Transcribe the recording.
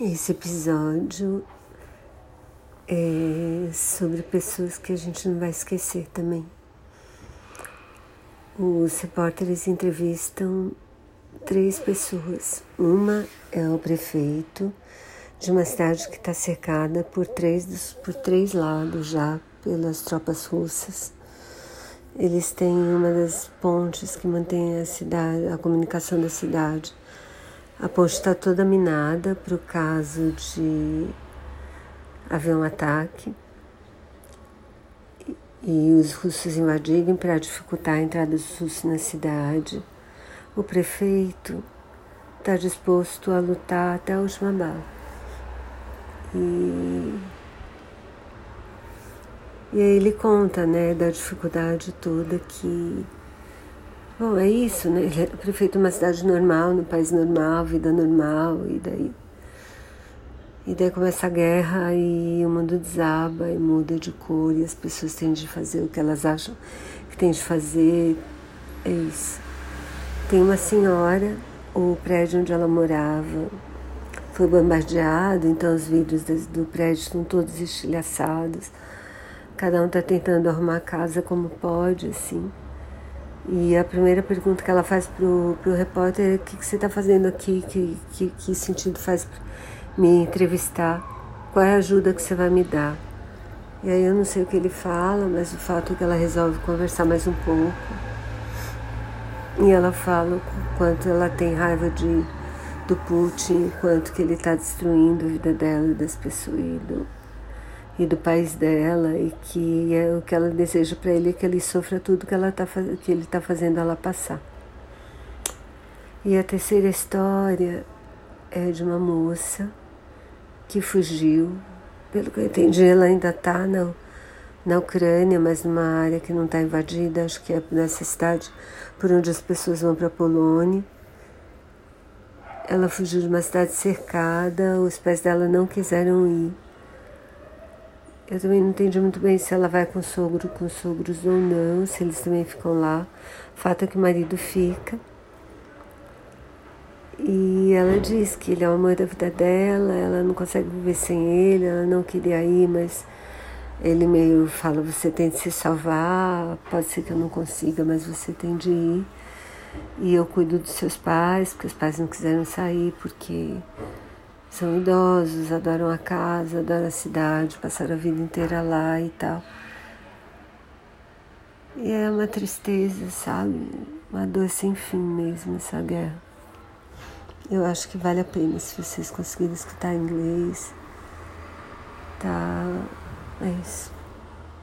Esse episódio é sobre pessoas que a gente não vai esquecer também. Os repórteres entrevistam três pessoas. Uma é o prefeito de uma cidade que está cercada por três, por três lados já pelas tropas russas. Eles têm uma das pontes que mantém a cidade, a comunicação da cidade a ponte está toda minada para o caso de haver um ataque e os russos invadirem para dificultar a entrada dos russos na cidade. O prefeito está disposto a lutar até a última bala. E, e aí ele conta né, da dificuldade toda que Bom, é isso, né? Ele era prefeito de uma cidade normal, no país normal, vida normal, e daí. E daí começa a guerra e o mundo desaba e muda de cor e as pessoas têm de fazer o que elas acham que têm de fazer. É isso. Tem uma senhora, o prédio onde ela morava foi bombardeado, então os vidros do prédio estão todos estilhaçados. Cada um está tentando arrumar a casa como pode, assim. E a primeira pergunta que ela faz pro, pro repórter é o que, que você está fazendo aqui, que, que, que sentido faz me entrevistar, qual é a ajuda que você vai me dar. E aí eu não sei o que ele fala, mas o fato é que ela resolve conversar mais um pouco. E ela fala o quanto ela tem raiva de, do Putin, o quanto que ele está destruindo a vida dela e das pessoas e do, e do país dela e que é o que ela deseja para ele é que ele sofra tudo que ela tá que ele está fazendo ela passar. E a terceira história é de uma moça que fugiu, pelo que eu entendi, ela ainda está na, na Ucrânia, mas numa área que não está invadida, acho que é nessa cidade por onde as pessoas vão para a Polônia. Ela fugiu de uma cidade cercada, os pais dela não quiseram ir. Eu também não entendi muito bem se ela vai com sogro, com sogros ou não, se eles também ficam lá. O fato é que o marido fica. E ela diz que ele é o amor da vida dela, ela não consegue viver sem ele, ela não queria ir, mas ele meio fala: você tem de se salvar, pode ser que eu não consiga, mas você tem de ir. E eu cuido dos seus pais, porque os pais não quiseram sair, porque são idosos, adoram a casa, adoram a cidade, passaram a vida inteira lá e tal. E é uma tristeza, sabe? Uma dor sem fim mesmo essa guerra. Eu acho que vale a pena se vocês conseguirem escutar inglês. Tá. É isso.